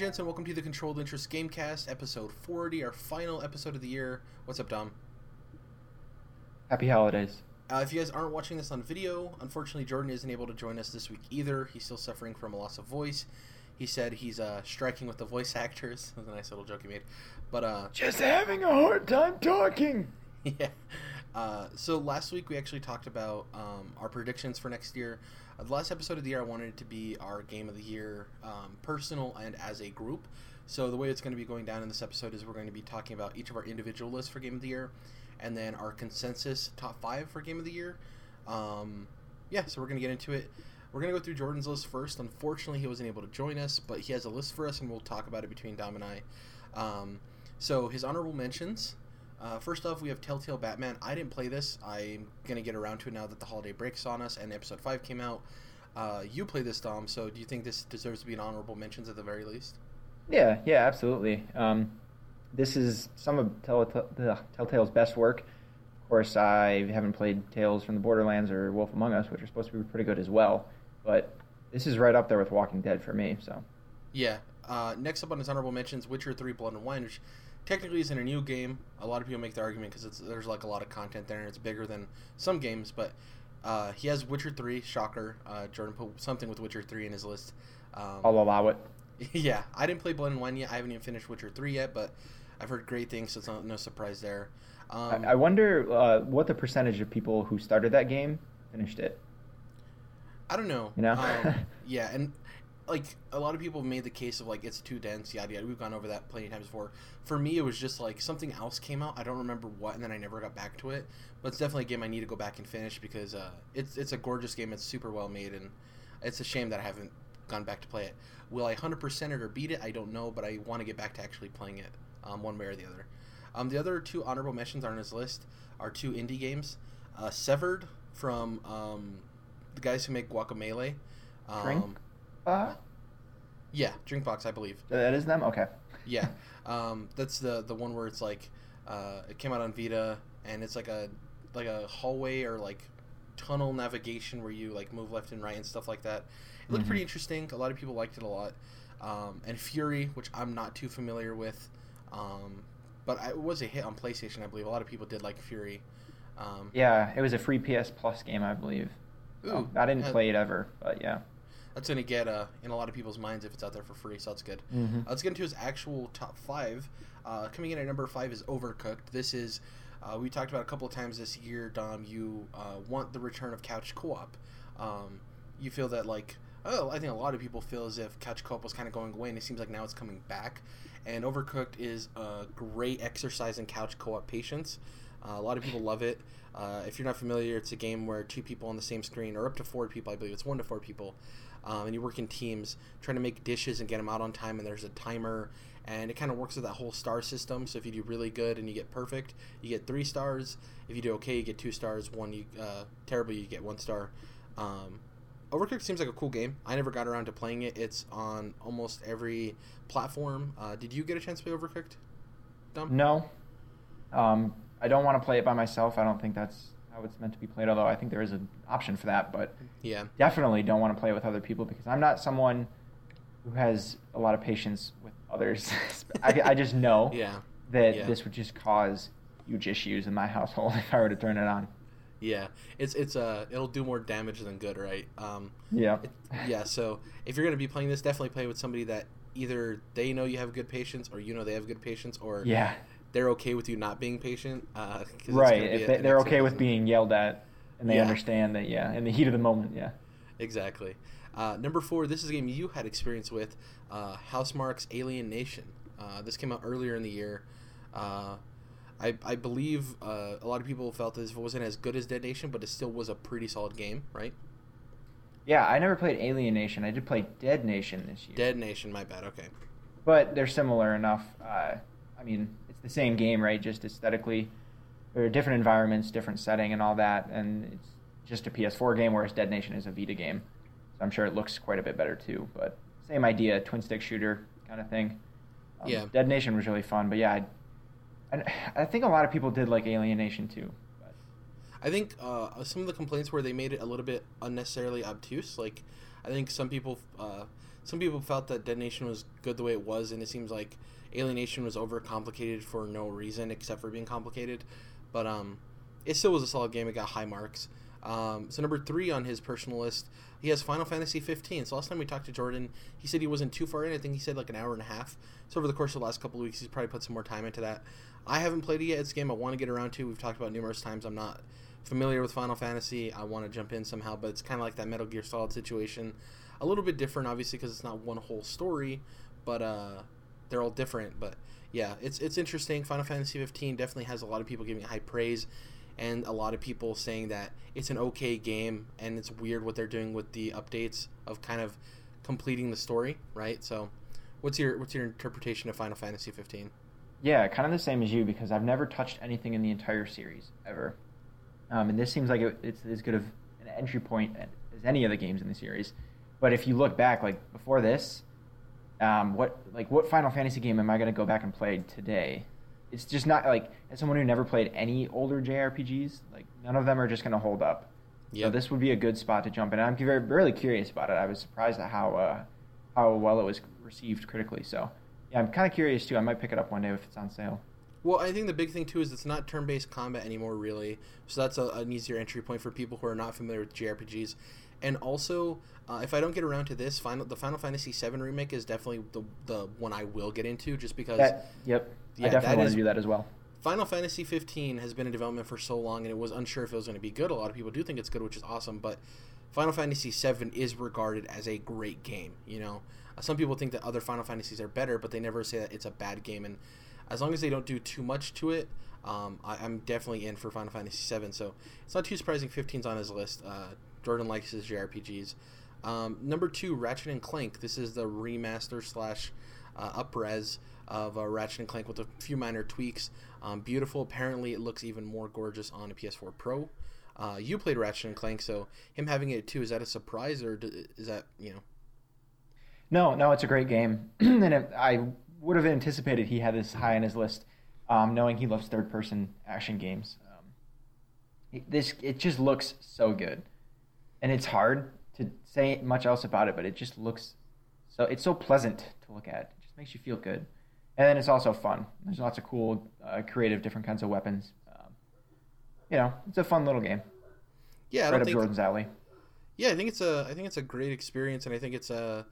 gents, and welcome to the Controlled Interest Gamecast, episode 40, our final episode of the year. What's up, Dom? Happy holidays. Uh, if you guys aren't watching this on video, unfortunately, Jordan isn't able to join us this week either. He's still suffering from a loss of voice. He said he's uh, striking with the voice actors. That was a nice little joke he made. But, uh, Just having a hard time talking. yeah. Uh, so last week we actually talked about um, our predictions for next year. Uh, the last episode of the year, I wanted it to be our game of the year, um, personal and as a group. So the way it's going to be going down in this episode is we're going to be talking about each of our individual lists for game of the year, and then our consensus top five for game of the year. Um, yeah, so we're going to get into it. We're going to go through Jordan's list first. Unfortunately, he wasn't able to join us, but he has a list for us, and we'll talk about it between Dom and I. Um, so his honorable mentions. Uh, first off, we have Telltale Batman. I didn't play this. I'm gonna get around to it now that the holiday breaks on us and episode five came out. Uh, you play this, Dom. So do you think this deserves to be an honorable mentions at the very least? Yeah, yeah, absolutely. Um, this is some of Telltale's best work. Of course, I haven't played Tales from the Borderlands or Wolf Among Us, which are supposed to be pretty good as well. But this is right up there with Walking Dead for me. So Yeah. Uh, next up on his honorable mentions, Witcher Three: Blood and Wine, which technically isn't a new game. A lot of people make the argument because there's like a lot of content there and it's bigger than some games. But uh, he has Witcher Three. Shocker. Uh, Jordan put something with Witcher Three in his list. Um, I'll allow it. yeah, I didn't play Blood and Wine yet. I haven't even finished Witcher Three yet, but I've heard great things, so it's no, no surprise there. Um, I, I wonder uh, what the percentage of people who started that game finished it. I don't know. You know? um, yeah, and like a lot of people have made the case of like it's too dense, yada yada. We've gone over that plenty of times before. For me, it was just like something else came out. I don't remember what, and then I never got back to it. But it's definitely a game I need to go back and finish because uh, it's it's a gorgeous game. It's super well made, and it's a shame that I haven't gone back to play it. Will I hundred percent it or beat it? I don't know, but I want to get back to actually playing it, um, one way or the other. Um, the other two honorable mentions on his list are two indie games. Uh, Severed from um, the guys who make Guacamelee. Um, Drink? Uh, yeah, Drinkbox, I believe. that is them. Okay. Yeah, um, that's the the one where it's like uh, it came out on Vita, and it's like a like a hallway or like tunnel navigation where you like move left and right and stuff like that. It looked Mhm. pretty interesting. A lot of people liked it a lot. Um, and Furi, which I'm not too familiar with, um, but it was a hit on PlayStation, I believe. A lot of people did like Furi. Um, Yeah, it was a free PS Plus game, I believe. ooh, Oh, I didn't play it ever, but yeah. That's gonna get uh, in a lot of people's minds if it's out there for free, so that's good. Mm-hmm. Uh, let's get into his actual top five. Uh, coming in at number five is Overcooked. This is uh, we talked about a couple of times this year, Dom. You uh, want the return of couch co-op. Um, you feel that like oh, I think a lot of people feel as if couch co-op was kind of going away, and it seems like now it's coming back. And Overcooked is a great exercise in couch co-op patience. Uh, a lot of people love it. Uh, if you're not familiar, it's a game where two people on the same screen, or up to four people, I believe it's one to four people, um, and you work in teams trying to make dishes and get them out on time. And there's a timer, and it kind of works with that whole star system. So if you do really good and you get perfect, you get three stars. If you do okay, you get two stars. One you uh, terrible, you get one star. Um, Overcooked seems like a cool game. I never got around to playing it. It's on almost every platform. Uh, did you get a chance to play Overcooked? Dom? No. Um, I don't want to play it by myself. I don't think that's how it's meant to be played, although I think there is an option for that. But Yeah. definitely don't want to play with other people because I'm not someone who has a lot of patience with others. I, I just know Yeah. that yeah. this would just cause huge issues in my household if I were to turn it on. Yeah. It's it's uh it'll do more damage than good, right? Um, Yeah. it, yeah. So if you're gonna be playing this, definitely play with somebody that either they know you have good patience, or you know they have good patience, or Yeah. They're okay with you not being patient. Uh, Right. If they, they're okay with being yelled at and they Yeah. understand that, yeah, in the heat of the moment, yeah. Exactly. Uh, number four, this is a game you had experience with, uh, Housemarque's Alienation. Uh, this came out earlier in the year. Uh, I, I believe uh, a lot of people felt this wasn't as good as Dead Nation, but it still was a pretty solid game, right? Yeah, I never played Alienation. I did play Dead Nation this year. Dead Nation, my bad. Okay. but they're similar enough. Uh, I mean, the same game, right? Just aesthetically, there are different environments, different setting, and all that. And it's just a PS4 game, whereas Dead Nation is a Vita game. So I'm sure it looks quite a bit better too. But same idea, twin stick shooter kind of thing. Um, Yeah. Dead Nation was really fun, but yeah, I, I, I think a lot of people did like Alienation too. But I think uh, some of the complaints were they made it a little bit unnecessarily obtuse. Like, I think some people uh, some people felt that Dead Nation was good the way it was, and it seems like Alienation was overcomplicated for no reason except for being complicated. But um, it still was a solid game. It got high marks. Um, so number three on his personal list, he has Final Fantasy 15. So last time we talked to Jordan, he said he wasn't too far in. I think he said like an hour and a half. So over the course of the last couple of weeks, he's probably put some more time into that. I haven't played it yet. It's a game I want to get around to. We've talked about numerous times. I'm not familiar with Final Fantasy. I want to jump in somehow, but it's kind of like that Metal Gear Solid situation. A little bit different, obviously, because it's not one whole story, but uh, they're all different. But yeah, it's it's interesting. Final Fantasy 15 definitely has a lot of people giving it high praise, and a lot of people saying that it's an okay game, and it's weird what they're doing with the updates of kind of completing the story, right? So, what's your what's your interpretation of Final Fantasy 15? Yeah, kind of the same as you because I've never touched anything in the entire series ever, um, and this seems like it, it's as good of an entry point as any of the games in the series. But if you look back, like before this, um, what like what Final Fantasy game am I going to go back and play today? It's just not like as someone who never played any older JRPGs, like none of them are just going to hold up. Yeah, so this would be a good spot to jump in. I'm very really curious about it. I was surprised at how uh, how well it was received critically. So yeah, I'm kind of curious too. I might pick it up one day if it's on sale. Well, I think the big thing too is it's not turn-based combat anymore, really. So that's a, an easier entry point for people who are not familiar with JRPGs. And also, uh, if I don't get around to this, final the Final Fantasy VII remake is definitely the the one I will get into, just because. That, yep. Yeah, I definitely want is, to do that as well. Final Fantasy 15 has been in development for so long, and it was unsure if it was going to be good. A lot of people do think it's good, which is awesome. But Final Fantasy VII is regarded as a great game. You know, uh, some people think that other Final Fantasies are better, but they never say that it's a bad game. And as long as they don't do too much to it, um, I, am definitely in for Final Fantasy VII. So it's not too surprising 15's on his list. Uh, Jordan likes his JRPGs. Um, number two, Ratchet and Clank. This is the remaster slash uh, upres of uh, Ratchet and Clank with a few minor tweaks. Um, beautiful. Apparently, it looks even more gorgeous on a PS4 Pro. Uh, you played Ratchet and Clank, so him having it too is that a surprise or is that you know? No, no, it's a great game, and it, I would have anticipated he had this high on his list, um, knowing he loves third-person action games. Um, this it just looks so good and it's hard to say much else about it, but it just looks so it's so pleasant to look at. It just makes you feel good, and then it's also fun. There's lots of cool, uh, creative, different kinds of weapons. Um, you know, it's a fun little game. Yeah, I right up think, Jordan's alley. Yeah, I think it's a I think it's a great experience, and I think it's a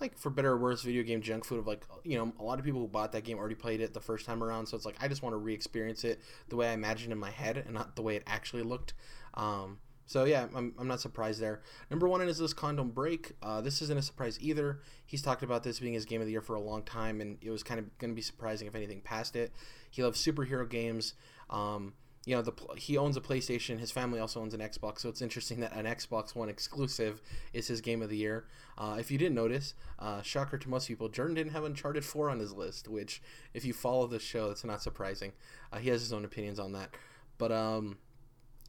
like for better or worse video game junk food of like you know a lot of people who bought that game already played it the first time around so it's like i just want to re-experience it the way i imagined in my head and not the way it actually looked um, so yeah, I'm, I'm not surprised there. Number one is this Quantum Break. Uh, this isn't a surprise either. He's talked about this being his game of the year for a long time, and it was kind of going to be surprising if anything passed it. He loves superhero games. Um, you know, the he owns a PlayStation. His family also owns an Xbox, so it's interesting that an Xbox One exclusive is his game of the year. Uh, if you didn't notice, uh, shocker to most people, Jordan didn't have Uncharted 4 on his list, which, if you follow the show, that's not surprising. Uh, he has his own opinions on that. But um,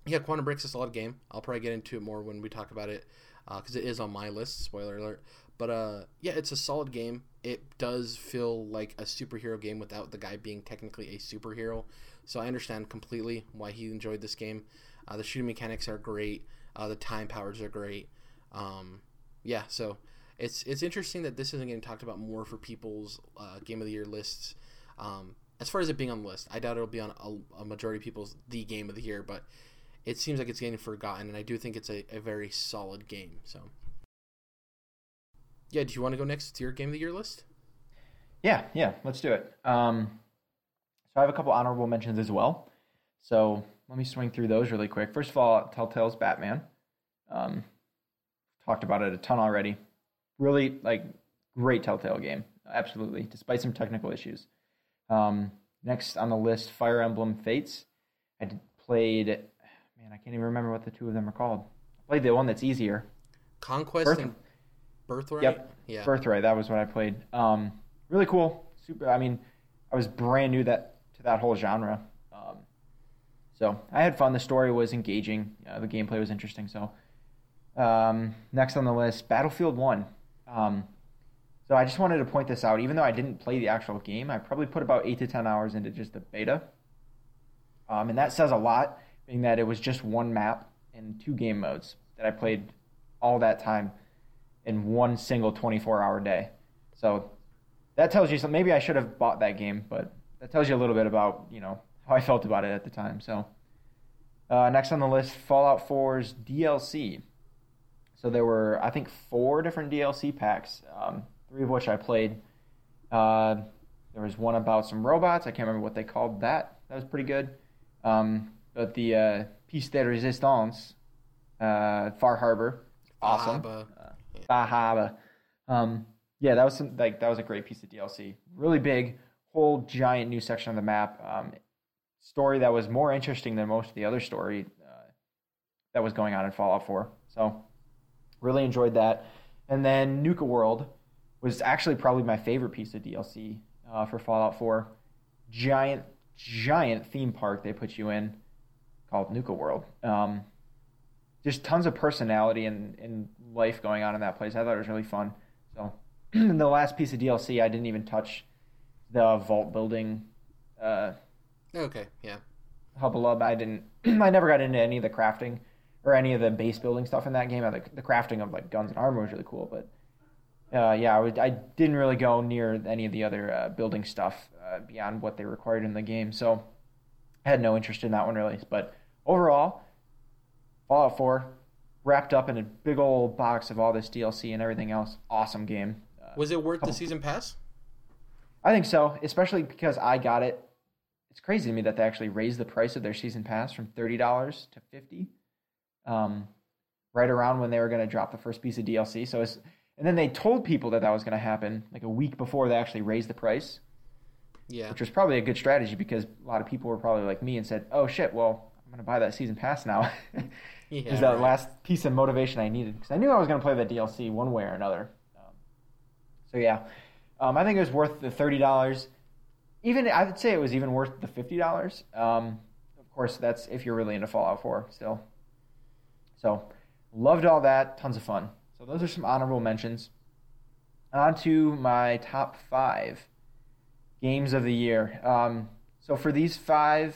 yeah, Quantum Break's is a solid game. I'll probably get into it more when we talk about it because uh, it is on my list. Spoiler alert. But uh, yeah, it's a solid game. It does feel like a superhero game without the guy being technically a superhero. So I understand completely why he enjoyed this game. Uh, the shooting mechanics are great. Uh, the time powers are great. Um, yeah, so it's it's interesting that this isn't getting talked about more for people's uh, game of the year lists. Um, as far as it being on the list, I doubt it'll be on a, a majority of people's the game of the year, but it seems like it's getting forgotten, and I do think it's a, a very solid game. So, yeah, do you want to go next to your game of the year list? Yeah, yeah, let's do it. Um, so I have a couple honorable mentions as well. So let me swing through those really quick. First of all, Telltale's Batman. Um, talked about it a ton already. Really, like, great Telltale game. Absolutely, despite some technical issues. Um, next on the list, Fire Emblem Fates. I played man, I can't even remember what the two of them are called. I played the one that's easier. Conquest Birth- and Birthright. Yep. Yeah. Birthright. That was what I played. Um, really cool. Super. I mean, I was brand new that to that whole genre. Um, so I had fun. The story was engaging. Uh, the gameplay was interesting. So um, next on the list, Battlefield One. Um, so I just wanted to point this out. Even though I didn't play the actual game, I probably put about eight to ten hours into just the beta. Um, and that says a lot being that it was just one map and two game modes that I played all that time. in one single 24 hour day. So that tells you something. Maybe I should have bought that game, but that tells you a little bit about you know how I felt about it at the time. So uh, next on the list, Fallout 4's DLC. So there were I think four different DLC packs, um, three of which I played. Uh, there was one about some robots. I can't remember what they called that. That was pretty good. Um, but the uh, Piece de Resistance, uh, Far Harbor, awesome. Bahaba. Uh, Bahaba. Um, yeah, that was some, like that was a great piece of DLC. Really big, whole giant new section of the map. Um, story that was more interesting than most of the other story uh, that was going on in Fallout 4. So really enjoyed that. And then Nuka World was actually probably my favorite piece of DLC uh, for Fallout 4. Giant, giant theme park they put you in called Nuka World. Um, just tons of personality and, and life going on in that place. I thought it was really fun. So the last piece of DLC, I didn't even touch the vault building uh, Okay, yeah. hubbub. I didn't. I never got into any of the crafting or any of the base building stuff in that game. The, the crafting of like guns and armor was really cool, but uh, yeah, I, would, I didn't really go near any of the other uh, building stuff uh, beyond what they required in the game. So I had no interest in that one really. But overall, Fallout 4 wrapped up in a big old box of all this DLC and everything else. Awesome game. Uh, Was it worth the season pass? I think so, especially because I got it. It's crazy to me that they actually raised the price of their season pass from thirty dollars to fifty, um, right around when they were going to drop the first piece of DLC. So, it's, and then they told people that that was going to happen like a week before they actually raised the price, Yeah. which was probably a good strategy because a lot of people were probably like me and said, "Oh shit, well I'm to buy that season pass now." Yeah. is that right. last piece of motivation I needed because I knew I was to play that DLC one way or another. Um, so yeah, um, I think it was worth the thirty dollars. Even I would say it was even worth the fifty dollars. Um, of course, that's if you're really into Fallout Four still. So loved all that, tons of fun. So those are some honorable mentions. On to my top five games of the year. Um, so for these five.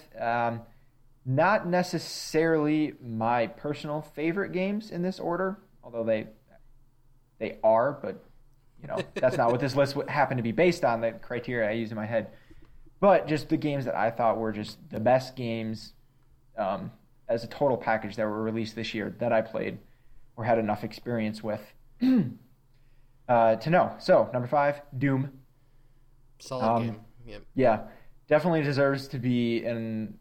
Not necessarily my personal favorite games in this order, although they they are, but you know that's not what this list would happen to be based on. The criteria I use in my head, but just the games that I thought were just the best games um, as a total package that were released this year that I played or had enough experience with uh, to know. So number five, Doom. Solid um, game. Yep. Yeah, definitely deserves to be in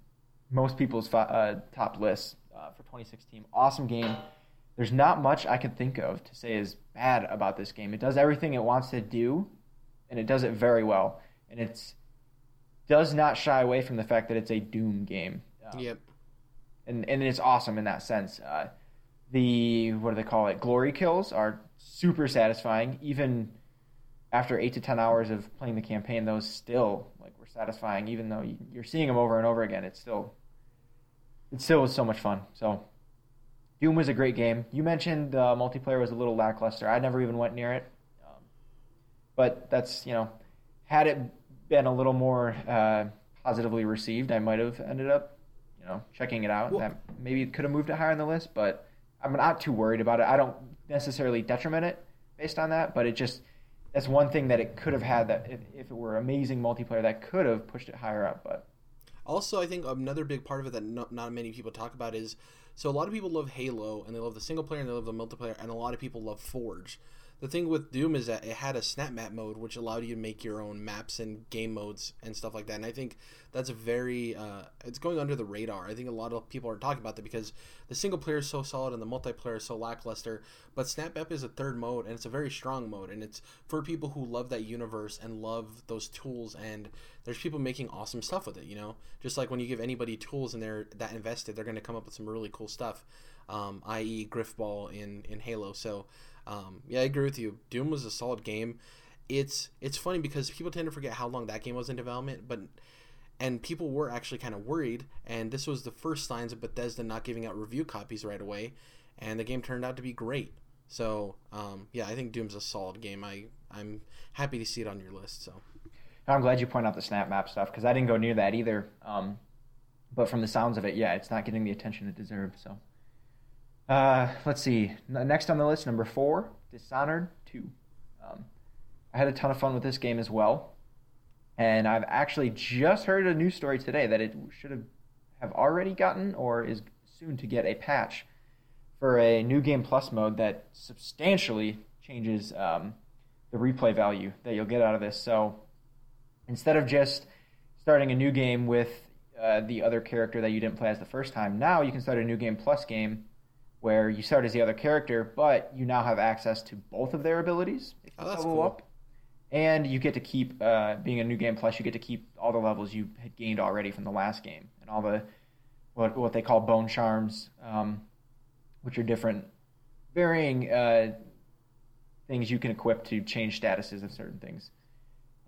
most people's uh, top lists uh, for 2016. Awesome game. There's not much I can think of to say is bad about this game. It does everything it wants to do, and it does it very well. And it's does not shy away from the fact that it's a Doom game. Um, Yep. and and it's awesome in that sense. Uh, the what do they call it? Glory kills are super satisfying. Even after eight to ten hours of playing the campaign, those still like were satisfying. Even though you, you're seeing them over and over again, it's still it still was so much fun. So Doom was a great game. You mentioned uh, multiplayer was a little lackluster. I never even went near it, um, but that's you know had it been a little more uh, positively received, I might have ended up you know checking it out. Well- that maybe it could have moved it higher on the list, but I'm not too worried about it. I don't necessarily detriment it based on that, but it just that's one thing that it could have had that if, if it were amazing multiplayer that could have pushed it higher up. But Also, I think another big part of it that not, not many people talk about is so a lot of people love Halo and they love the single player and they love the multiplayer, and a lot of people love Forge. The thing with Doom is that it had a snap map mode, which allowed you to make your own maps and game modes and stuff like that. And I think that's a very uh, it's going under the radar. I think a lot of people aren't talking about that because the single player is so solid and the multiplayer is so lackluster. But snap map is a third mode and it's a very strong mode, and it's for people who love that universe and love those tools. And there's people making awesome stuff with it. You know, just like when you give anybody tools and they're that invested, they're going to come up with some really cool stuff. Um, i.e., Grifball in in Halo. So. Um, yeah, I agree with you. Doom was a solid game. It's it's funny because people tend to forget how long that game was in development, but and people were actually kind of worried. And this was the first signs of Bethesda not giving out review copies right away, and the game turned out to be great. So um, yeah, I think Doom's a solid game. I I'm happy to see it on your list. So I'm glad you point out the snap map stuff because I didn't go near that either. Um, but from the sounds of it, yeah, it's not getting the attention it deserves. So, uh, let's see. Next on the list, number four, Dishonored 2. Um, I had a ton of fun with this game as well. And I've actually just heard a news story today that it should have, have already gotten or is soon to get a patch for a new game plus mode that substantially changes um, the replay value that you'll get out of this. So instead of just starting a new game with uh, the other character that you didn't play as the first time, now you can start a new game plus game where you start as the other character, but you now have access to both of their abilities if Oh, that's level cool. up. And you get to keep, uh, being a new game plus, you get to keep all the levels you had gained already from the last game and all the what what they call bone charms, um, which are different, varying uh, things you can equip to change statuses of certain things.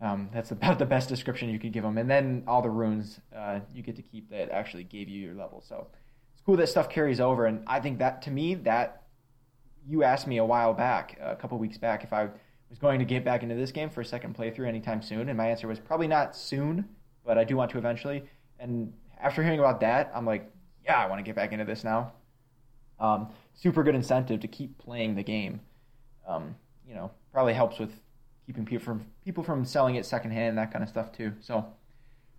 Um, that's about the best description you could give them. And then all the runes uh, you get to keep that actually gave you your level. So cool that stuff carries over. And I think that to me that you asked me a while back, a couple weeks back, if I was going to get back into this game for a second playthrough anytime soon, and my answer was probably not soon, but I do want to eventually. And after hearing about that, I'm like, yeah, I want to get back into this now. Um, super good incentive to keep playing the game. Um, you know, probably helps with keeping people from people from selling it secondhand, that kind of stuff too. So,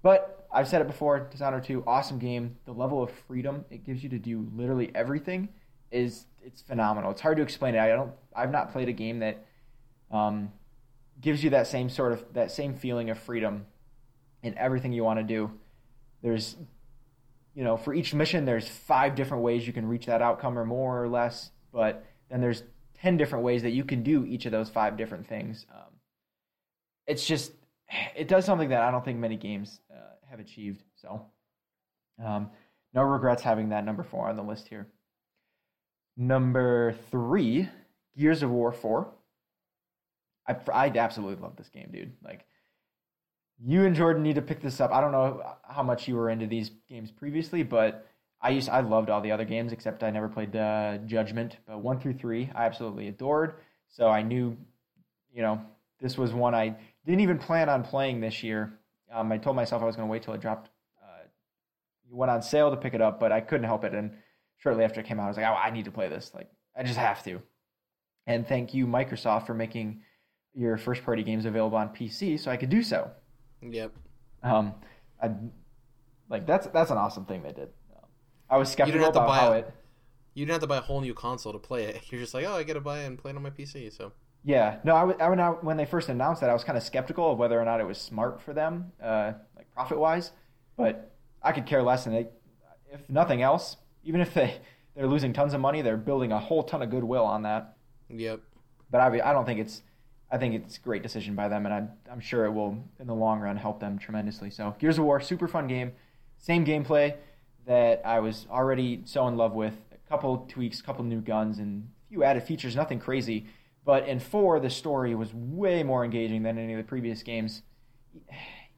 but I've said it before, Dishonored 2, awesome game. The level of freedom it gives you to do literally everything is it's phenomenal. It's hard to explain it. I don't I've not played a game that um, gives you that same sort of that same feeling of freedom in everything you want to do. There's you know, for each mission there's five different ways you can reach that outcome or more or less, but then there's 10 different ways that you can do each of those five different things. Um, it's just it does something that I don't think many games uh, have achieved. So, um, no regrets having that number four on the list here. Number three, Gears of War 4. I, I absolutely love this game, dude. Like, you and Jordan need to pick this up. I don't know how much you were into these games previously, but I used I loved all the other games except I never played uh, Judgment. But one through three, I absolutely adored. So I knew, you know, this was one I didn't even plan on playing this year. Um, I told myself I was going to wait till it dropped, uh, went on sale to pick it up, but I couldn't help it. And shortly after it came out, I was like, oh, I need to play this. Like, I just have to. And thank you, Microsoft, for making your first party games available on PC so I could do so. Yep. Um, I, like that's that's an awesome thing they did. Um, I was skeptical about buy how a- it. You didn't have to buy a whole new console to play it. You're just like, oh, I gotta buy it and play it on my PC. So Yeah, no, I, w- I when, I, when they first announced that, I was kind of skeptical of whether or not it was smart for them, uh, like profit wise. But I could care less, and they, if nothing else, even if they they're losing tons of money, they're building a whole ton of goodwill on that. yep. But I, I don't think it's. I think it's a great decision by them, and I'm, I'm sure it will, in the long run, help them tremendously. So, Gears of War, super fun game. Same gameplay that I was already so in love with. A couple tweaks, couple new guns, and a few added features, nothing crazy. But in 4, the story was way more engaging than any of the previous games.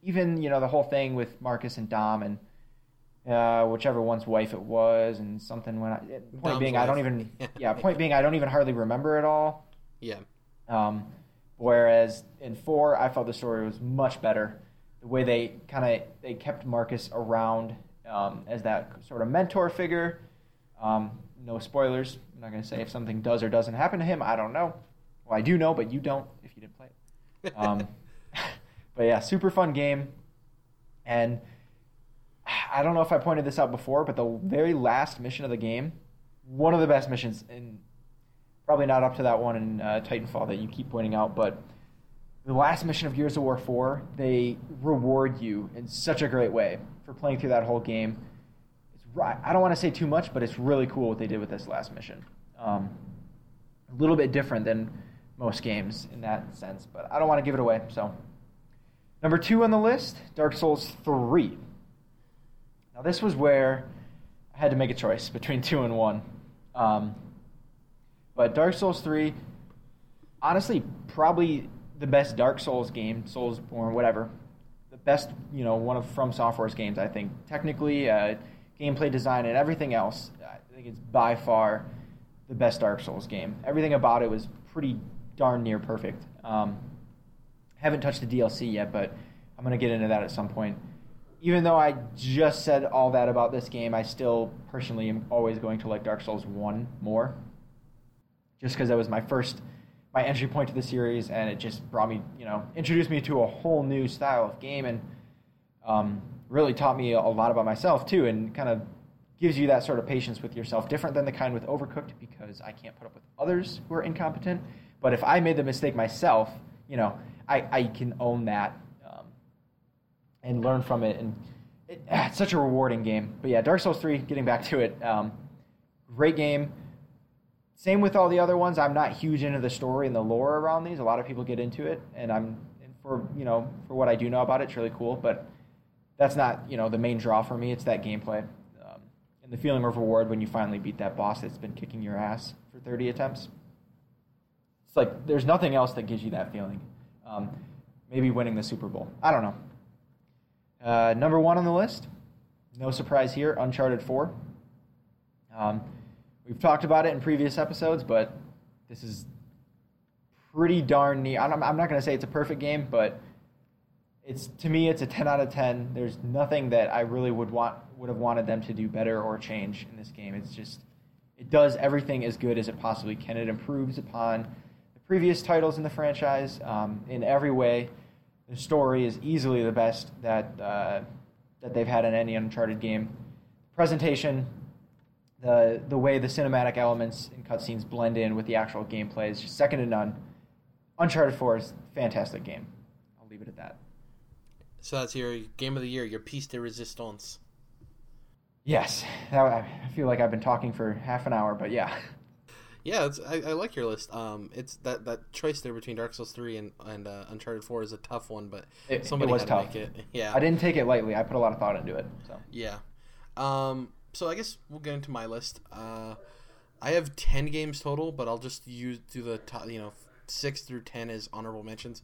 Even, you know, the whole thing with Marcus and Dom and uh, whichever one's wife it was, and something when I. Point Dom's being, I don't even. Yeah, point being, I don't even hardly remember it all. Yeah. Um, whereas in four, I felt the story was much better. The way they kind of they kept Marcus around um, as that sort of mentor figure. Um, no spoilers. I'm not going to say if something does or doesn't happen to him. I don't know. Well, I do know, but you don't if you didn't play it. Um, but yeah, super fun game. And I don't know if I pointed this out before, but the very last mission of the game, one of the best missions and probably not up to that one in uh, Titanfall that you keep pointing out, but the last mission of Gears of War 4, they reward you in such a great way for playing through that whole game. It's right. I don't want to say too much, but it's really cool what they did with this last mission. Um, a little bit different than most games in that sense, but I don't want to give it away. So, number two on the list, Dark Souls 3. Now, this was where I had to make a choice between two and one. Um, but Dark Souls 3, honestly, probably the best Dark Souls game, Soulsborne, whatever. The best, you know, one of From Software's games, I think. Technically, uh, gameplay design, and everything else, I think it's by far the best Dark Souls game. Everything about it was pretty darn near perfect. Um, haven't touched the DLC yet, but I'm going to get into that at some point. Even though I just said all that about this game, I still personally am always going to like Dark Souls 1 more just because that was my first my entry point to the series, and it just brought me, you know, introduced me to a whole new style of game, and um, really taught me a lot about myself too, and kind of gives you that sort of patience with yourself, different than the kind with Overcooked because I can't put up with others who are incompetent. But if I made the mistake myself, you know, I, I can own that um, and learn from it, and it, it's such a rewarding game. But yeah, Dark Souls three, getting back to it, um, great game. Same with all the other ones. I'm not huge into the story and the lore around these. A lot of people get into it, and I'm and for you know for what I do know about it, it's really cool. But that's not you know the main draw for me. It's that gameplay um, and the feeling of reward when you finally beat that boss that's been kicking your ass for 30 attempts. It's like there's nothing else that gives you that feeling. Um, maybe winning the Super Bowl. I don't know. Uh, number one on the list, no surprise here, Uncharted 4. Um, we've talked about it in previous episodes, but this is pretty darn neat. I'm, I'm not going to say it's a perfect game, but it's to me it's a 10 out of 10. There's nothing that I really would want would have wanted them to do better or change in this game. It's just it does everything as good as it possibly can. It improves upon previous titles in the franchise um, in every way. The story is easily the best that uh, that they've had in any Uncharted game. Presentation, the the way the cinematic elements and cutscenes blend in with the actual gameplay is second to none. Uncharted 4 is a fantastic game. I'll leave it at that. So that's your game of the year, your piece de resistance. Yes, I feel like I've been talking for half an hour, but yeah. Yeah, I, I, like your list. Um, it's that, that choice there between Dark Souls three and and uh, Uncharted four is a tough one, but it, somebody it was had tough. to make it. Yeah, I didn't take it lightly. I put a lot of thought into it. So yeah. Um, so I guess we'll get into my list. Uh, I have ten games total, but I'll just use do the top, you know six through ten as honorable mentions.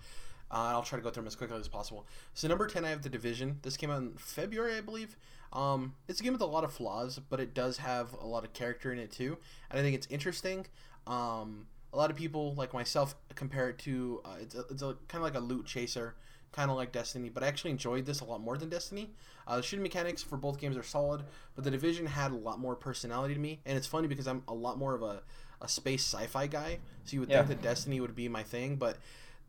Uh, I'll try to go through them as quickly as possible. So number ten, I have the Division. This came out in February, I believe. Um, it's a game with a lot of flaws, but it does have a lot of character in it too, and I think it's interesting. Um, a lot of people, like myself, compare it to uh, it's a, it's a kind of like a loot chaser, kind of like Destiny. But I actually enjoyed this a lot more than Destiny. Uh, the shooting mechanics for both games are solid, but the Division had a lot more personality to me, and it's funny because I'm a lot more of a, a space sci-fi guy. So you would Yeah. think that Destiny would be my thing, but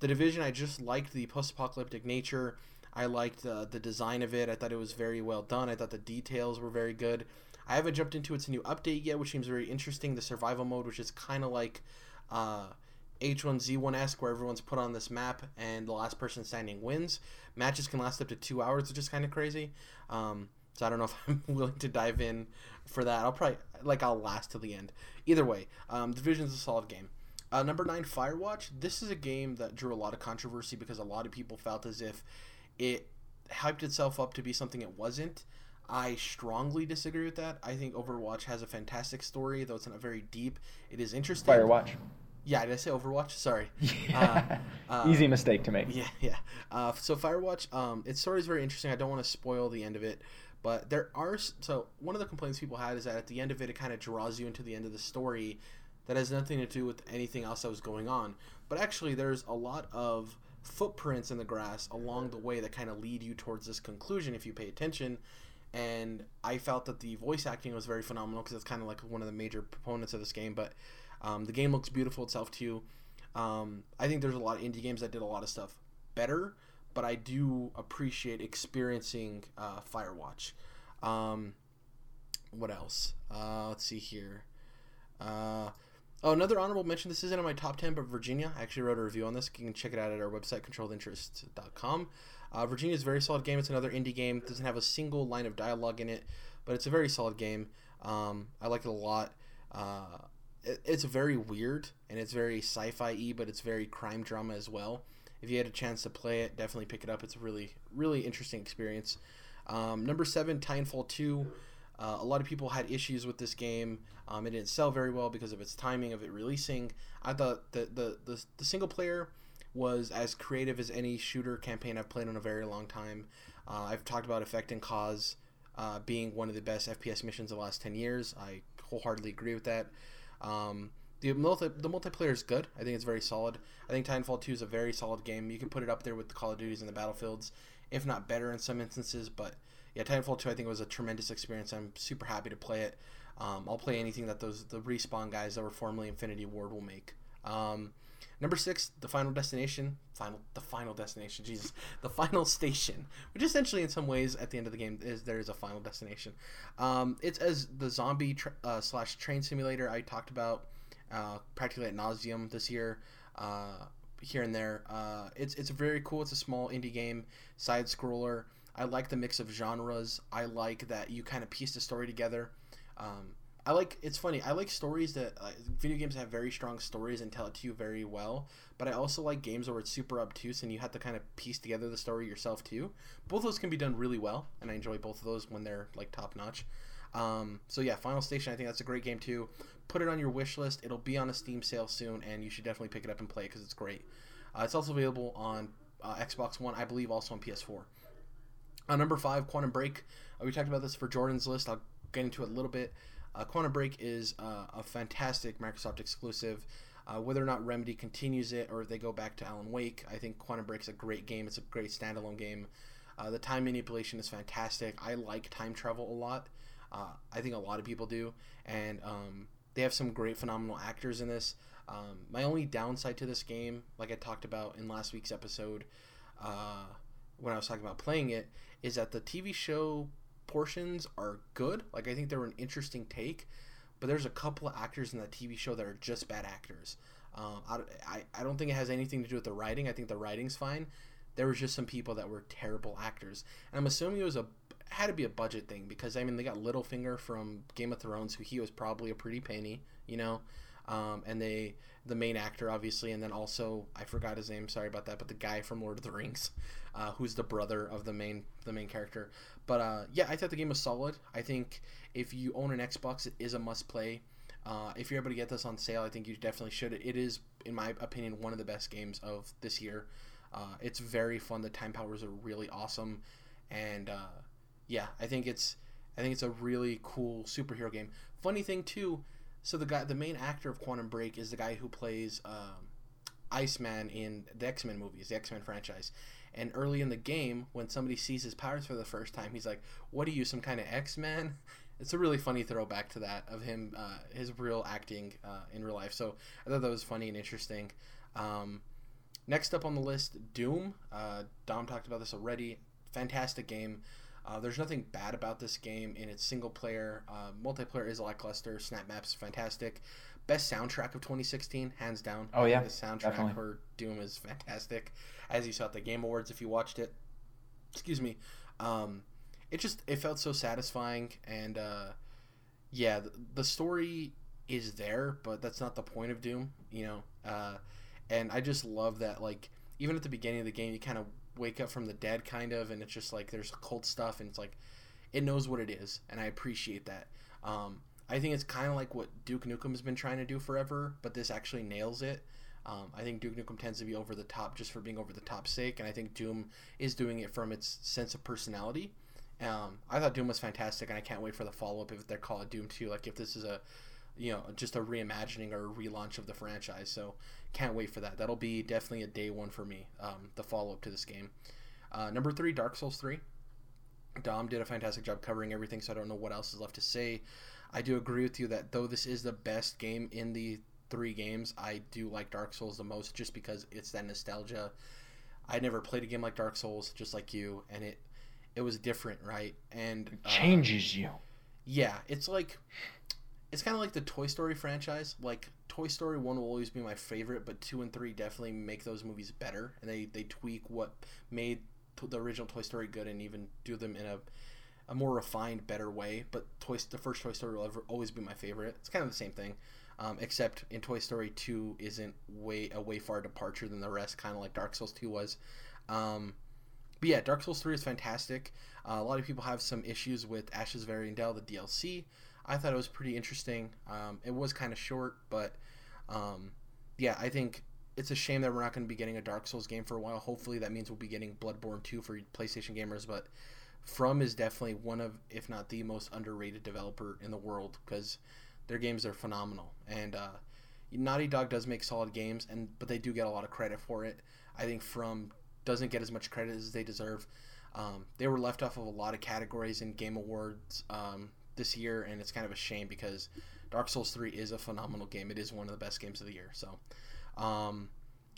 the Division, I just liked the post-apocalyptic nature. I liked uh, the design of it. I thought it was very well done. I thought the details were very good. I haven't jumped into its new update yet, which seems very interesting. The survival mode, which is kind of like uh, H1Z1 esque, where everyone's put on this map and the last person standing wins. Matches can last up to two hours, which is kind of crazy. Um, so I don't know if I'm willing to dive in for that. I'll probably like I'll last till the end. Either way, um, Division's a solid game. Uh, number nine, Firewatch. This is a game that drew a lot of controversy because a lot of people felt as if it hyped itself up to be something it wasn't. I strongly disagree with that. I think Overwatch has a fantastic story, though it's not very deep. It is interesting. Firewatch. Yeah, did I say Overwatch? Sorry. Yeah. uh, Easy mistake to make. Yeah, yeah. Uh, so Firewatch, um, its story is very interesting. I don't want to spoil the end of it, but there are so one of the complaints people had is that at the end of it, it kind of draws you into the end of the story that has nothing to do with anything else that was going on. But actually, there's a lot of footprints in the grass along the way that kind of lead you towards this conclusion if you pay attention. And I felt that the voice acting was very phenomenal because it's kind of like one of the major proponents of this game. But um, the game looks beautiful itself too. Um, I think there's a lot of indie games that did a lot of stuff better, but I do appreciate experiencing uh, Firewatch. Um, what else? Uh, let's see here. Uh, oh, another honorable mention. This isn't in my top 10, but Virginia. I actually wrote a review on this. You can check it out at our website, controlledinterest.com. Uh, Virginia is a very solid game. It's another indie game. It doesn't have a single line of dialogue in it, but it's a very solid game. Um, I like it a lot. Uh, it, it's very weird and it's very sci-fi y, but it's very crime drama as well. If you had a chance to play it, definitely pick it up. It's a really, really interesting experience. Um, number seven, Titanfall 2. Uh, a lot of people had issues with this game. Um, it didn't sell very well because of its timing of it releasing. I thought the, the, the, the single player was as creative as any shooter campaign I've played in a very long time. Uh, I've talked about Effect and Cause uh, being one of the best FPS missions of the last 10 years. I wholeheartedly agree with that. Um, the multi the multiplayer is good. I think it's very solid. I think Titanfall 2 is a very solid game. You can put it up there with the Call of Duties and the Battlefields, if not better in some instances. But yeah, Titanfall 2 I think was a tremendous experience. I'm super happy to play it. Um, I'll play anything that those the respawn guys that were formerly Infinity Ward will make. Um, Number six, the final destination, final the final destination, Jesus, the final station, which essentially in some ways at the end of the game is there is a final destination. Um, it's as the zombie uh, slash train simulator I talked about uh, practically at nauseum this year, uh, here and there. Uh, it's it's very cool. It's a small indie game, side scroller. I like the mix of genres. I like that you kind of piece the story together. Um, I like it's funny. I like stories that uh, video games have very strong stories and tell it to you very well. But I also like games where it's super obtuse and you have to kind of piece together the story yourself too. Both of those can be done really well, and I enjoy both of those when they're like top notch. Um, so yeah, Final Station. I think that's a great game too. Put it on your wish list. It'll be on a Steam sale soon, and you should definitely pick it up and play it because it's great. Uh, it's also available on uh, Xbox One, I believe, also on PS4. Number five, Quantum Break. Uh, we talked about this for Jordan's list. I'll get into it a little bit. Uh, Quantum Break is uh, a fantastic Microsoft exclusive. Uh, whether or not Remedy continues it or they go back to Alan Wake, I think Quantum Break is a great game. It's a great standalone game. Uh, the time manipulation is fantastic. I like time travel a lot. I think a lot of people do, and um, they have some great, phenomenal actors in this. Um, my only downside to this game, like I talked about in last week's episode, when I was talking about playing it, is that the TV show portions are good. Like I think they were an interesting take, but there's a couple of actors in that TV show that are just bad actors. Um, I, I, don't think it has anything to do with the writing. I think the writing's fine. There was just some people that were terrible actors, and I'm assuming it was a had to be a budget thing because I mean they got Littlefinger from Game of Thrones, who he was probably a pretty penny, you know, um, and they the main actor obviously, and then also I forgot his name, sorry about that, but the guy from Lord of the Rings, uh, who's the brother of the main the main character. But uh, yeah, I thought the game was solid. I think if you own an Xbox, it is a must play. Uh, if you're able to get this on sale, I think you definitely should. It is, in my opinion, one of the best games of this year. Uh, it's very fun. The time powers are really awesome, and uh, yeah, I think it's I think it's a really cool superhero game. Funny thing too, so the guy, the main actor of Quantum Break is the guy who plays um, Iceman in the X Men movies, the X Men franchise. And early in the game, when somebody sees his powers for the first time, he's like, "What are you, some kind of X Men?" It's a really funny throwback to that of him, uh, his real acting uh, in real life. So I thought that was funny and interesting. Um, next up on the list, Doom. Uh, Dom talked about this already. Fantastic game. Uh, there's nothing bad about this game in its single player. Uh, multiplayer is lackluster. Snap maps fantastic. Best soundtrack of 2016, hands down. Oh yeah, the soundtrack definitely. for Doom is fantastic. As you saw at the Game Awards, if you watched it, excuse me, um, it just it felt so satisfying and uh, yeah, the, the story is there, but that's not the point of Doom, you know. Uh, and I just love that like even at the beginning of the game, you kind of wake up from the dead kind of and it's just like there's cult stuff and it's like it knows what it is and i appreciate that. Um, i think it's kind of like what duke nukem has been trying to do forever but this actually nails it. Um, i think duke nukem tends to be over the top just for being over the top sake and i think doom is doing it from its sense of personality. Um, i thought doom was fantastic and i can't wait for the follow-up if they're called doom 2 like if this is a you know just a reimagining or a relaunch of the franchise. So can't wait for that. That'll be definitely a day one for me um, the follow-up to this game. Uh, number three dark souls 3 dom did a fantastic job covering everything so i don't know what else is left to say. I do agree with you that though this is the best game in the three games i do like dark souls the most just because it's that nostalgia. I never played a game like dark souls just like you and it it was different right? And it changes uh, you. Yeah it's like it's kind of like the Toy Story franchise. Like Toy Story one will always be my favorite, but two and three definitely make those movies better, and they they tweak what made the original Toy Story good, and even do them in a a more refined, better way. But Toy the first Toy Story will ever always be my favorite. It's kind of the same thing, um, except in Toy Story two isn't way a way far departure than the rest, kind of like Dark Souls two was. Um, but yeah, Dark Souls three is fantastic. Uh, a lot of people have some issues with Ashes of Ariandel, the DLC. I thought it was pretty interesting. Um, it was kind of short, but um, yeah, I think it's a shame that we're not going to be getting a Dark Souls game for a while. Hopefully, that means we'll be getting Bloodborne 2 for PlayStation gamers. But From is definitely one of, if not the most underrated developer in the world because their games are phenomenal. And uh, Naughty Dog does make solid games, and but they do get a lot of credit for it. I think From doesn't get as much credit as they deserve. Um, they were left off of a lot of categories in Game Awards um, this year, and it's kind of a shame because Dark Souls 3 is a phenomenal game. It is one of the best games of the year. So, Um,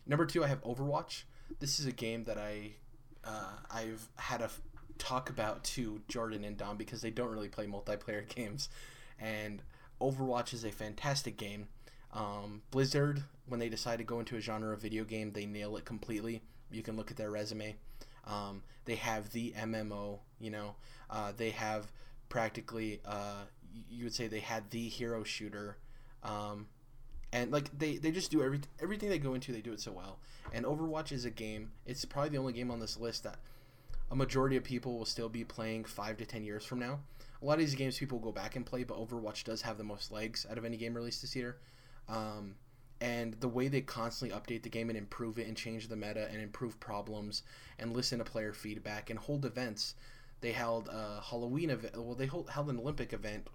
number two, I have Overwatch. This is a game that I uh, I've had a f- talk about to Jordan and Dom because they don't really play multiplayer games, and Overwatch is a fantastic game. Um, Blizzard, when they decide to go into a genre of video game, they nail it completely. You can look at their resume. Um, they have the MMO, you know, uh, they have practically, uh, you would say they had the hero shooter. Um, and like they, they just do every, everything they go into, they do it so well. And Overwatch is a game. It's probably the only game on this list that a majority of people will still be playing five to ten years from now. A lot of these games people go back and play, but Overwatch does have the most legs out of any game released this year. Um, and the way they constantly update the game and improve it and change the meta and improve problems and listen to player feedback and hold events. They held a Halloween event. Well, they hold, held an Olympic event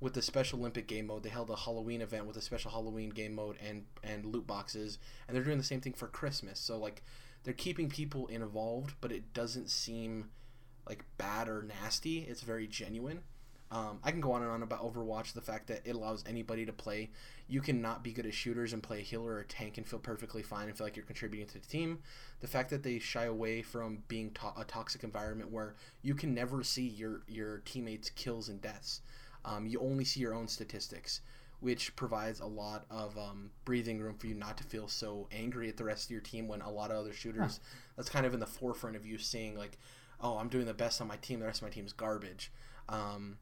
with the special Olympic game mode. They held a Halloween event with a special Halloween game mode and and loot boxes. And they're doing the same thing for Christmas. So like, they're keeping people involved, but it doesn't seem like bad or nasty. It's very genuine. Um, I can go on and on about Overwatch, the fact that it allows anybody to play. You can not be good at shooters and play a healer or a tank and feel perfectly fine and feel like you're contributing to the team. The fact that they shy away from being to- a toxic environment where you can never see your, your teammates' kills and deaths. Um, you only see your own statistics, which provides a lot of um, breathing room for you not to feel so angry at the rest of your team when a lot of other shooters, huh. that's kind of in the forefront of you seeing, like, oh, I'm doing the best on my team, the rest of my team's garbage. Um,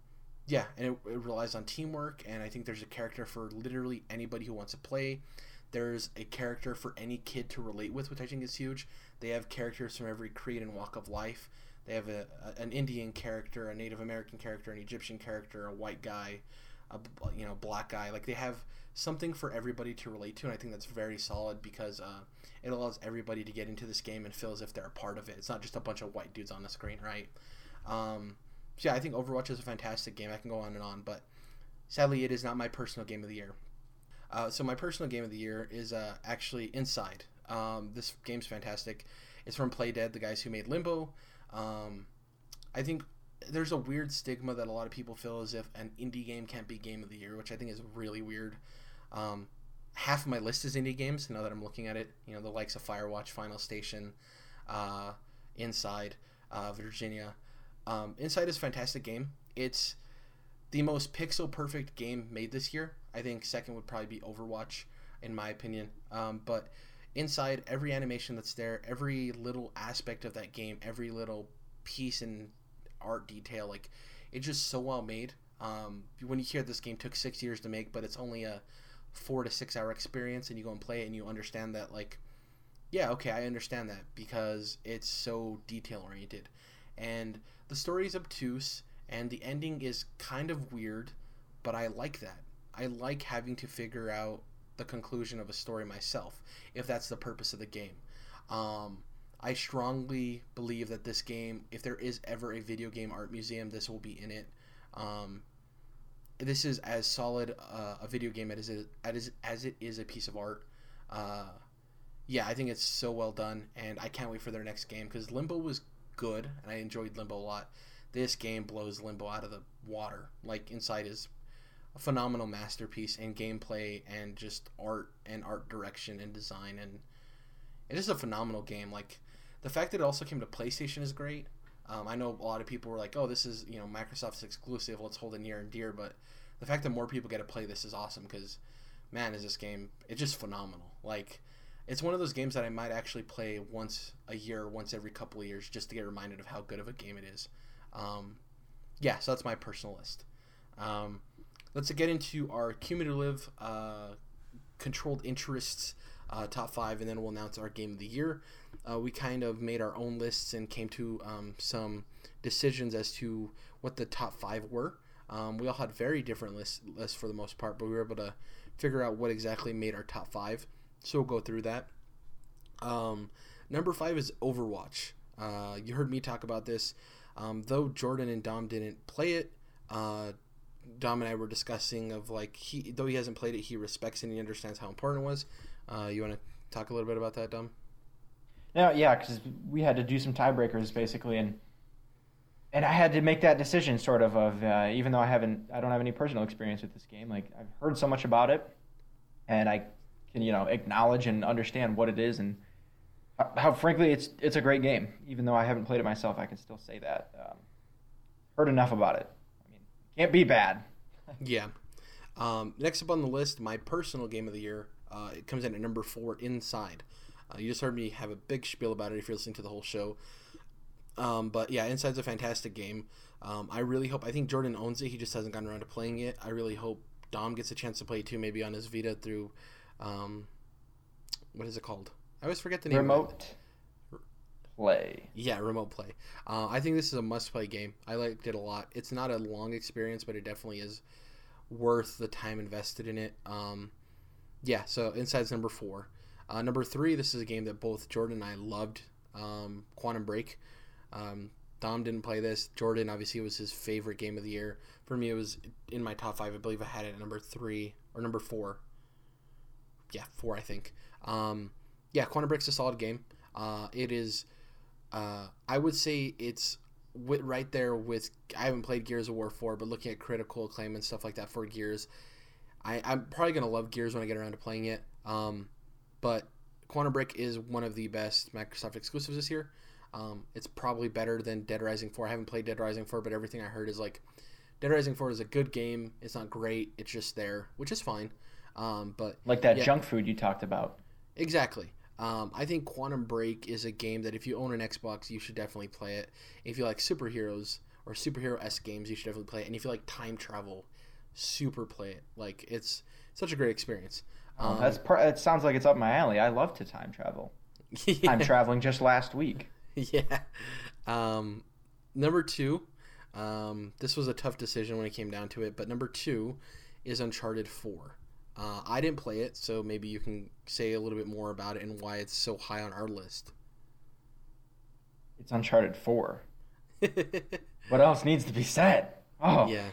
yeah, and it, it, relies on teamwork, and I think there's a character for literally anybody who wants to play. There's a character for any kid to relate with, which I think is huge. They have characters from every creed and walk of life. They have a, a an Indian character, a Native American character, an Egyptian character, a white guy, a you know black guy. Like they have something for everybody to relate to, and I think that's very solid because uh, it allows everybody to get into this game and feel as if they're a part of it. It's not just a bunch of white dudes on the screen, right? Um, so yeah, I think Overwatch is a fantastic game. I can go on and on, but sadly, it is not my personal game of the year. Uh, so my personal game of the year is uh, actually Inside. Um, this game's fantastic. It's from Playdead, the guys who made Limbo. Um, I think there's a weird stigma that a lot of people feel as if an indie game can't be game of the year, which I think is really weird. Um, half of my list is indie games. Now that I'm looking at it, you know the likes of Firewatch, Final Station, uh, Inside, uh, Virginia. Um, Inside is a fantastic game. It's the most pixel perfect game made this year. I think second would probably be Overwatch, in my opinion. Um, but Inside, every animation that's there, every little aspect of that game, every little piece and art detail, like it's just so well made. Um, when you hear this game took six years to make, but it's only a four to six hour experience, and you go and play it, and you understand that, like, yeah, okay, I understand that because it's so detail oriented, and the story is obtuse and the ending is kind of weird, but I like that. I like having to figure out the conclusion of a story myself, if that's the purpose of the game. Um, I strongly believe that this game, if there is ever a video game art museum, this will be in it. Um, this is as solid uh, a video game as it, as, as it is a piece of art. Uh, yeah, I think it's so well done, and I can't wait for their next game because Limbo was good, and I enjoyed Limbo a lot. This game blows Limbo out of the water. Like Inside is a phenomenal masterpiece in gameplay and just art and art direction and design, and it is a phenomenal game. Like the fact that it also came to PlayStation is great. Um, I know a lot of people were like, "Oh, this is you know Microsoft's exclusive. Let's hold it near and dear." But the fact that more people get to play this is awesome because, man, is this game it's just phenomenal. Like it's one of those games that I might actually play once a year, once every couple of years, just to get reminded of how good of a game it is. Um, yeah, so that's my personal list. Um, let's get into our cumulative uh, controlled interests uh, top five, and then we'll announce our game of the year. Uh, we kind of made our own lists and came to um, some decisions as to what the top five were. Um, we all had very different lists, lists for the most part, but we were able to figure out what exactly made our top five. So we'll go through that. Um, number five is Overwatch. Uh, you heard me talk about this. Um, though Jordan and Dom didn't play it, uh, Dom and I were discussing of like he though he hasn't played it, he respects and he understands how important it was. Uh, you want to talk a little bit about that, Dom? No, yeah, because we had to do some tiebreakers basically, and and I had to make that decision sort of of uh, even though I haven't, I don't have any personal experience with this game. Like I've heard so much about it, and I can you know acknowledge and understand what it is and how frankly it's it's a great game. Even though I haven't played it myself, I can still say that. Um, heard enough about it. I mean, can't be bad. yeah. Um, next up on the list, my personal game of the year. Uh, it comes in at number four, Inside. Uh, you just heard me have a big spiel about it if you're listening to the whole show. Um, but yeah, Inside's a fantastic game. Um, I really hope. I think Jordan owns it. He just hasn't gotten around to playing it. I really hope Dom gets a chance to play too, maybe on his Vita through. Um, what is it called? I always forget the name. Remote play. Yeah, remote play. Uh, I think this is a must-play game. I liked it a lot. It's not a long experience, but it definitely is worth the time invested in it. Um, yeah, so Inside's number four. Uh, number three, this is a game that both Jordan and I loved. Um, Quantum Break. Um, Dom didn't play this. Jordan obviously was his favorite game of the year. For me, it was in my top five. I believe I had it at number three or number four. Yeah, four I think. Um, yeah, Quantum Break's a solid game. Uh, it is. Uh, I would say it's with, right there with. I haven't played Gears of War four, but looking at critical acclaim and stuff like that for Gears, I, I'm probably gonna love Gears when I get around to playing it. Um, but Quantum Break is one of the best Microsoft exclusives this year. Um, it's probably better than Dead Rising 4. I haven't played Dead Rising 4, but everything I heard is like Dead Rising 4 is a good game. It's not great. It's just there, which is fine. Um, but like that yeah, junk food you talked about. Exactly. Um, I think Quantum Break is a game that if you own an Xbox, you should definitely play it. If you like superheroes or superhero s games, you should definitely play it. And if you like time travel, super play it. Like it's such a great experience. Um, that's part. It sounds like it's up my alley. I love to time travel. Yeah. I'm traveling just last week. Yeah. Um, number two, um, this was a tough decision when it came down to it, but number two is Uncharted Four. Uh, I didn't play it, so maybe you can say a little bit more about it and why it's so high on our list. It's Uncharted Four. what else needs to be said? Oh yeah.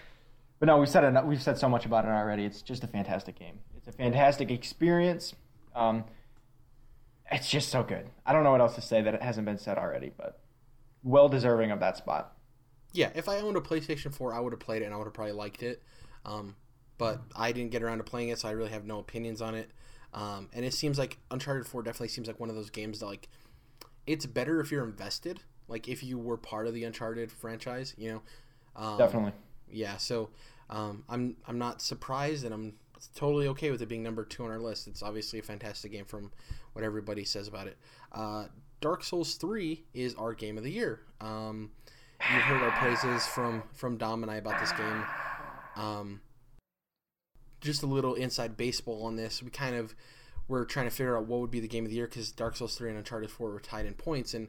But no, we've said enough, we've said so much about it already. It's just a fantastic game. It's a fantastic experience. Um, it's just so good. I don't know what else to say that it hasn't been said already, but well deserving of that spot. Yeah, if I owned a PlayStation 4, I would have played it and I would have probably liked it. Um, but I didn't get around to playing it, so I really have no opinions on it. Um, and it seems like Uncharted 4 definitely seems like one of those games that like it's better if you're invested, like if you were part of the Uncharted franchise, you know. Um, definitely. Yeah, so um, I'm I'm not surprised and I'm totally okay with it being number two on our list. It's obviously a fantastic game from what everybody says about it. Uh, Dark Souls 3 is our game of the year. Um, you've heard our praises from, from Dom and I about this game. Um, just a little inside baseball on this. We kind of were trying to figure out what would be the game of the year because Dark Souls 3 and Uncharted 4 were tied in points. And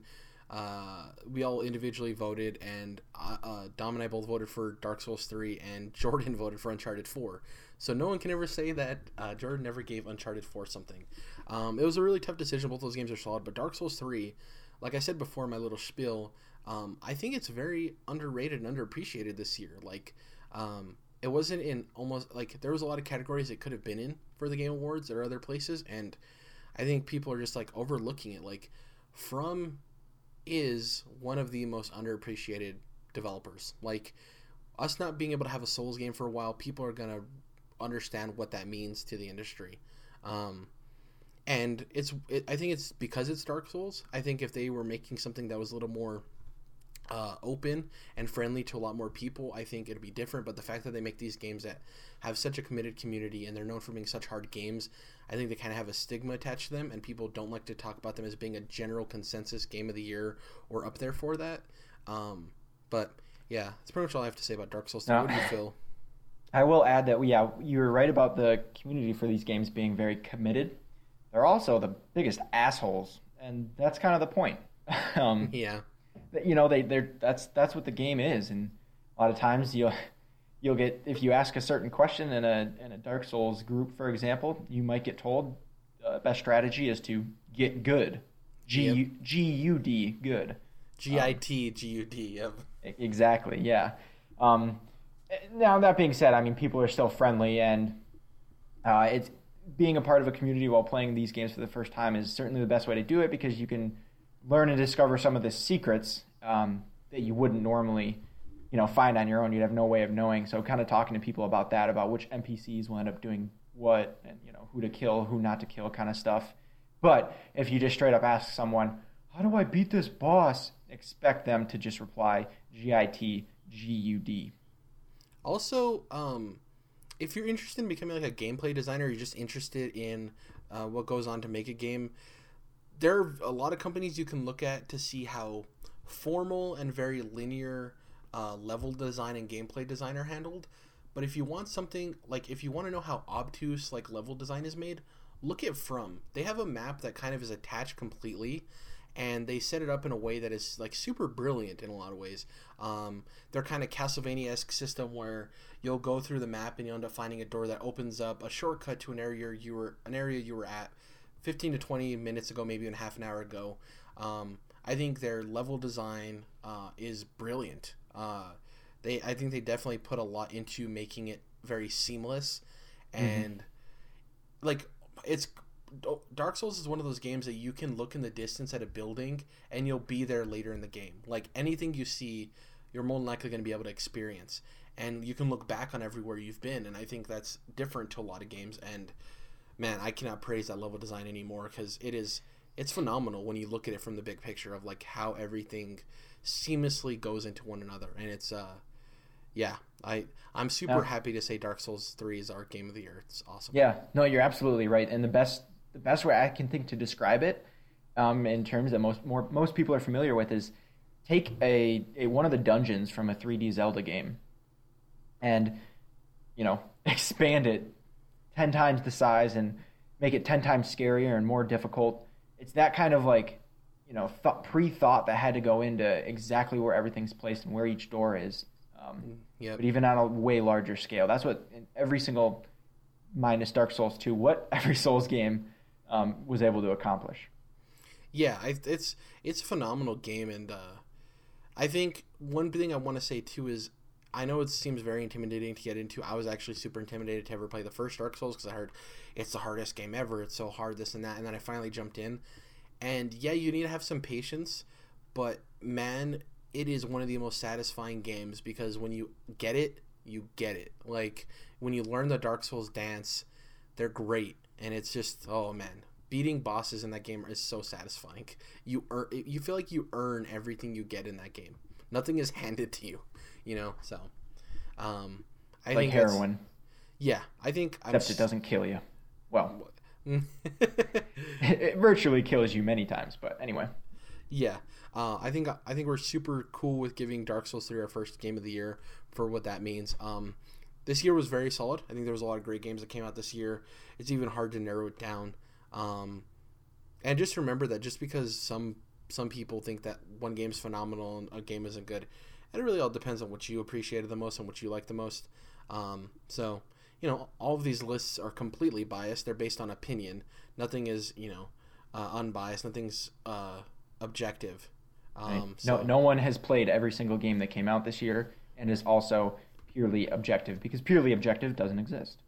uh, we all individually voted, and uh, uh Dom and I both voted for Dark Souls 3, and Jordan voted for Uncharted 4. So no one can ever say that uh, Jordan never gave Uncharted 4 something. Um, it was a really tough decision. Both those games are solid, but Dark Souls 3, like I said before, my little spiel, um, I think it's very underrated and underappreciated this year. Like, um, it wasn't in almost like there was a lot of categories it could have been in for the Game Awards or other places, and I think people are just like overlooking it. Like, From is one of the most underappreciated developers. Like, us not being able to have a Souls game for a while, people are gonna understand what that means to the industry. Um, and it's it, I think it's because it's Dark Souls. I think if they were making something that was a little more uh, open and friendly to a lot more people, I think it'd be different. But the fact that they make these games that have such a committed community and they're known for being such hard games, I think they kind of have a stigma attached to them, and people don't like to talk about them as being a general consensus game of the year or up there for that. Um, but yeah, that's pretty much all I have to say about Dark Souls. What do you feel? I will add that yeah, you were right about the community for these games being very committed. They're also the biggest assholes, and that's kind of the point. um, yeah, you know they they're that's that's what the game is, and a lot of times you'll you'll get if you ask a certain question in a in a Dark Souls group, for example, you might get told uh, best strategy is to get good, G yep. G U D good, G I T G U D. Yep. Exactly. Yeah. Um, now that being said, I mean people are still friendly, and uh, it's being a part of a community while playing these games for the first time is certainly the best way to do it because you can learn and discover some of the secrets um, that you wouldn't normally, you know, find on your own. You'd have no way of knowing. So, kind of talking to people about that, about which NPCs will end up doing what and you know who to kill, who not to kill, kind of stuff. But if you just straight up ask someone, "How do I beat this boss?" expect them to just reply git gud Also, um, if you're interested in becoming like a gameplay designer, you're just interested in uh, what goes on to make a game. There are a lot of companies you can look at to see how formal and very linear uh, level design and gameplay design are handled. But if you want something like if you want to know how obtuse like level design is made, look at From. They have a map that kind of is attached completely and they set it up in a way that is like super brilliant in a lot of ways. Um, they're kind of Castlevania esque system where you'll go through the map and you'll end up finding a door that opens up a shortcut to an area you were an area you were at 15 to 20 minutes ago, maybe in half an hour ago. Um, I think their level design uh, is brilliant. Uh, they, I think they definitely put a lot into making it very seamless, mm-hmm. and mm-hmm. like it's Dark Souls is one of those games that you can look in the distance at a building and you'll be there later in the game. Like anything you see, you're more than likely going to be able to experience, and you can look back on everywhere you've been. And I think that's different to a lot of games. And man, I cannot praise that level design anymore because it is it's phenomenal when you look at it from the big picture of like how everything seamlessly goes into one another. And it's uh, yeah, I I'm super yeah. happy to say Dark Souls Three is our game of the year. It's awesome. Yeah, no, you're absolutely right. And the best the best way I can think to describe it, um, in terms that most more most people are familiar with, is take a, a one of the dungeons from a 3D Zelda game, and you know expand it ten times the size and make it ten times scarier and more difficult. It's that kind of like you know th- pre-thought that had to go into exactly where everything's placed and where each door is. Um, mm, yep. But even on a way larger scale, that's what every single minus Dark Souls 2, what every Souls game um, was able to accomplish. Yeah, it's it's a phenomenal game, and uh, I think one thing I want to say too is I know it seems very intimidating to get into. I was actually super intimidated to ever play the first Dark Souls because I heard it's the hardest game ever. It's so hard, this and that, and then I finally jumped in. And yeah, you need to have some patience, but man, it is one of the most satisfying games because when you get it, you get it. Like when you learn the Dark Souls dance, they're great and it's just oh man, beating bosses in that game is so satisfying. You earn, you feel like you earn everything you get in that game. Nothing is handed to you, you know. So, um, I like think heroin. Yeah, I think. Except I'm, it doesn't kill you. Well, it, it virtually kills you many times, but anyway. Yeah, uh, I think I think we're super cool with giving Dark Souls 3 our first game of the year for what that means. Um, this year was very solid. I think there was a lot of great games that came out this year. It's even hard to narrow it down. Um, and just remember that just because some some people think that one game's phenomenal and a game isn't good, it really all depends on what you appreciated the most and what you like the most. Um, so, you know, all of these lists are completely biased. They're based on opinion. Nothing is, you know, uh, unbiased. Nothing's uh, objective. Um, right. so. No, no one has played every single game that came out this year and is also purely objective because purely objective doesn't exist.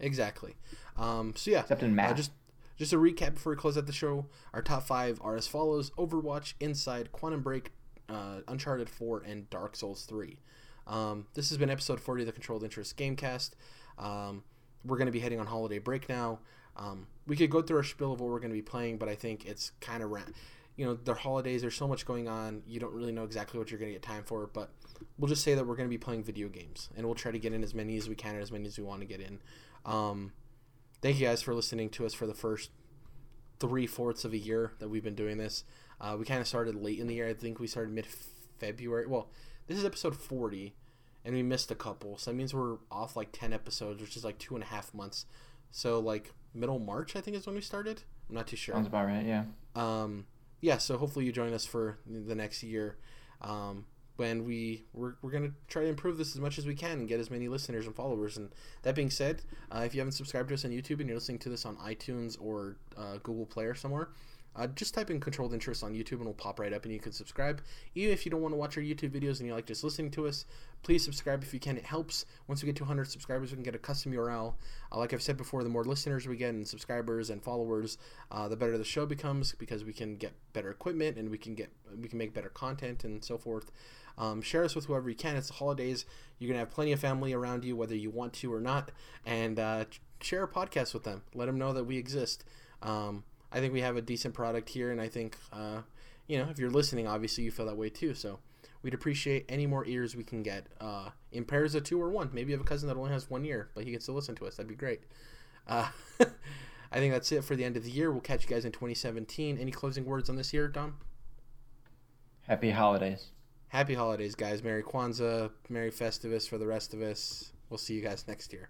Exactly. Um, so yeah, except in math. Uh, just just a recap before we close out the show. Our top five are as follows: Overwatch, Inside, Quantum Break, uh, Uncharted 4, and Dark Souls 3. Um, this has been episode 40 of the Controlled Interest Gamecast. Um, we're going to be heading on holiday break now. Um, we could go through our spiel of what we're going to be playing, but I think it's kind of, ra- you know, the holidays. There's so much going on. You don't really know exactly what you're going to get time for. But we'll just say that we're going to be playing video games, and we'll try to get in as many as we can, and as many as we want to get in. Um, thank you guys for listening to us for the first three fourths of a year that we've been doing this. Uh, we kind of started late in the year. I think we started mid February. Well, this is episode 40, and we missed a couple. So that means we're off like 10 episodes, which is like two and a half months. So, like, middle March, I think, is when we started. I'm not too sure. Sounds about right, yeah. Um, yeah, so hopefully you join us for the next year. Um, when we we're, we're going to try to improve this as much as we can and get as many listeners and followers. And that being said uh, if you haven't subscribed to us on youtube and you're listening to this on itunes or uh, google play or somewhere uh, just type in controlled interest on YouTube and it'll pop right up and you can subscribe. Even if you don't want to watch our YouTube videos and you like just listening to us, please subscribe if you can. It helps. Once we get to 100 subscribers, we can get a custom URL. Uh, like I've said before, the more listeners we get and subscribers and followers, uh, the better the show becomes because we can get better equipment and we can get we can make better content and so forth. Um, share us with whoever you can. It's the holidays. You're gonna have plenty of family around you, whether you want to or not, and uh, share a podcast with them. Let them know that we exist. Um, I think we have a decent product here, and I think uh, you know if you're listening, obviously you feel that way too. So we'd appreciate any more ears we can get uh, in pairs of two or one. Maybe you have a cousin that only has one ear, but he can still listen to us. That'd be great. Uh, I think that's it for the end of the year. We'll catch you guys in 2017. Any closing words on this year, Dom? Happy holidays. Happy holidays, guys. Merry Kwanzaa, Merry Festivus for the rest of us. We'll see you guys next year.